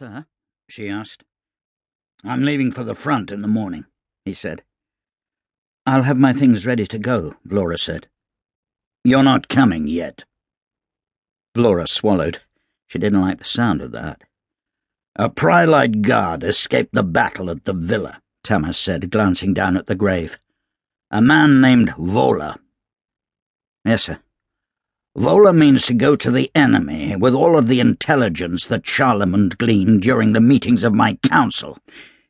Sir? she asked. I'm leaving for the front in the morning, he said. I'll have my things ready to go, Vlora said. You're not coming yet. Vlora swallowed. She didn't like the sound of that. A Prylite guard escaped the battle at the villa, Tamas said, glancing down at the grave. A man named Vola. Yes, sir. Vola means to go to the enemy with all of the intelligence that Charlemund gleaned during the meetings of my council,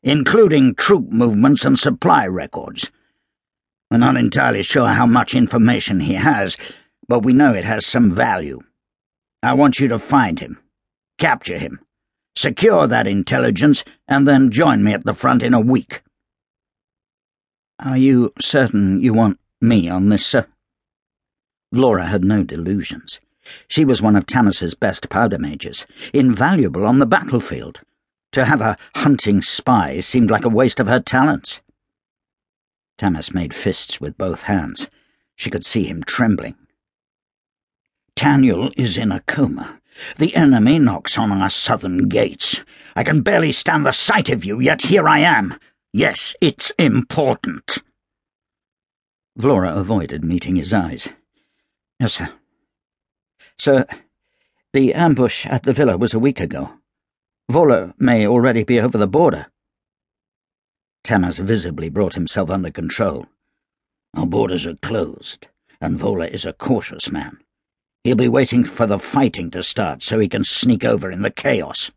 including troop movements and supply records. We're not entirely sure how much information he has, but we know it has some value. I want you to find him, capture him, secure that intelligence, and then join me at the front in a week. Are you certain you want me on this, sir? Vlora had no delusions. She was one of Tamas's best powder mages, invaluable on the battlefield. To have a hunting spy seemed like a waste of her talents. Tamas made fists with both hands. She could see him trembling. Taniel is in a coma. The enemy knocks on our southern gates. I can barely stand the sight of you, yet here I am. Yes, it's important. Vlora avoided meeting his eyes. Yes, sir. Sir, the ambush at the villa was a week ago. Vola may already be over the border. Tamas visibly brought himself under control. Our borders are closed, and Vola is a cautious man. He'll be waiting for the fighting to start so he can sneak over in the chaos.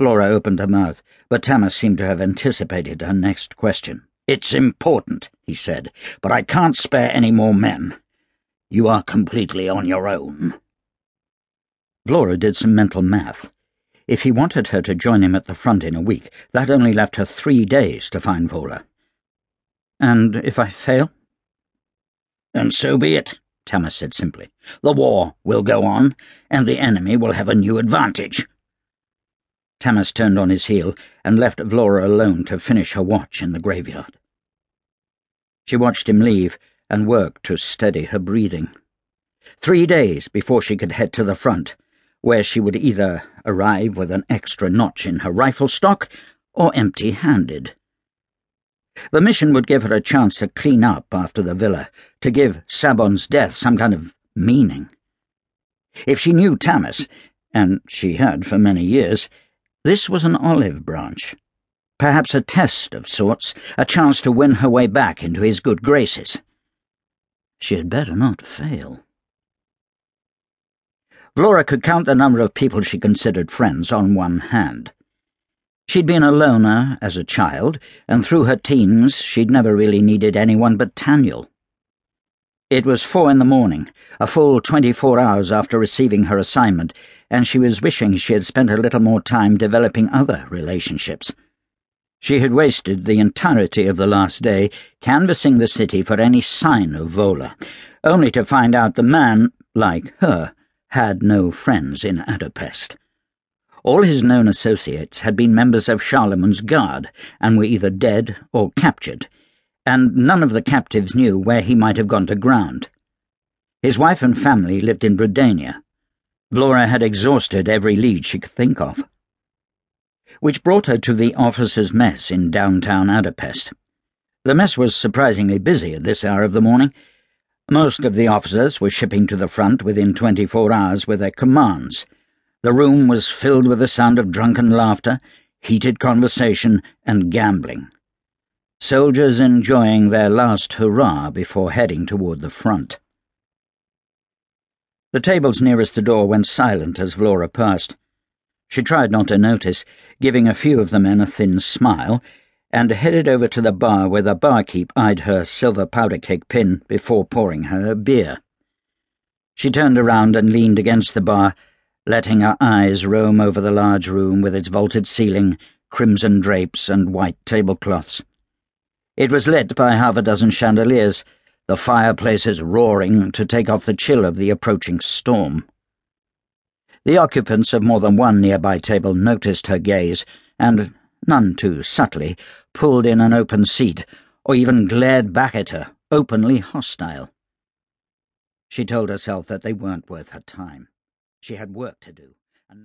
Vlora opened her mouth, but Tamas seemed to have anticipated her next question. It's important, he said, but I can't spare any more men. You are completely on your own. Vlora did some mental math. If he wanted her to join him at the front in a week, that only left her three days to find Vola. And if I fail? And so be it, Tamas said simply. The war will go on, and the enemy will have a new advantage. Tamas turned on his heel and left Vlora alone to finish her watch in the graveyard. She watched him leave, and worked to steady her breathing. Three days before she could head to the front, where she would either arrive with an extra notch in her rifle stock or empty handed. The mission would give her a chance to clean up after the villa, to give Sabon's death some kind of meaning. If she knew Tamas, and she had for many years, this was an olive branch. Perhaps a test of sorts, a chance to win her way back into his good graces. She had better not fail. Vlora could count the number of people she considered friends on one hand. She'd been a loner as a child, and through her teens she'd never really needed anyone but Taniel. It was four in the morning, a full twenty-four hours after receiving her assignment, and she was wishing she had spent a little more time developing other relationships. She had wasted the entirety of the last day canvassing the city for any sign of Vola, only to find out the man, like her, had no friends in Adopest. All his known associates had been members of Charlemund's guard and were either dead or captured, and none of the captives knew where he might have gone to ground. His wife and family lived in Brudania. Vlora had exhausted every lead she could think of which brought her to the officers' mess in downtown Adopest. The mess was surprisingly busy at this hour of the morning. Most of the officers were shipping to the front within twenty-four hours with their commands. The room was filled with the sound of drunken laughter, heated conversation, and gambling. Soldiers enjoying their last hurrah before heading toward the front. The tables nearest the door went silent as Vlora passed. She tried not to notice, giving a few of the men a thin smile, and headed over to the bar where the barkeep eyed her silver powder keg pin before pouring her beer. She turned around and leaned against the bar, letting her eyes roam over the large room with its vaulted ceiling, crimson drapes, and white tablecloths. It was lit by half a dozen chandeliers, the fireplaces roaring to take off the chill of the approaching storm. The occupants of more than one nearby table noticed her gaze, and, none too subtly, pulled in an open seat, or even glared back at her, openly hostile. She told herself that they weren't worth her time. She had work to do.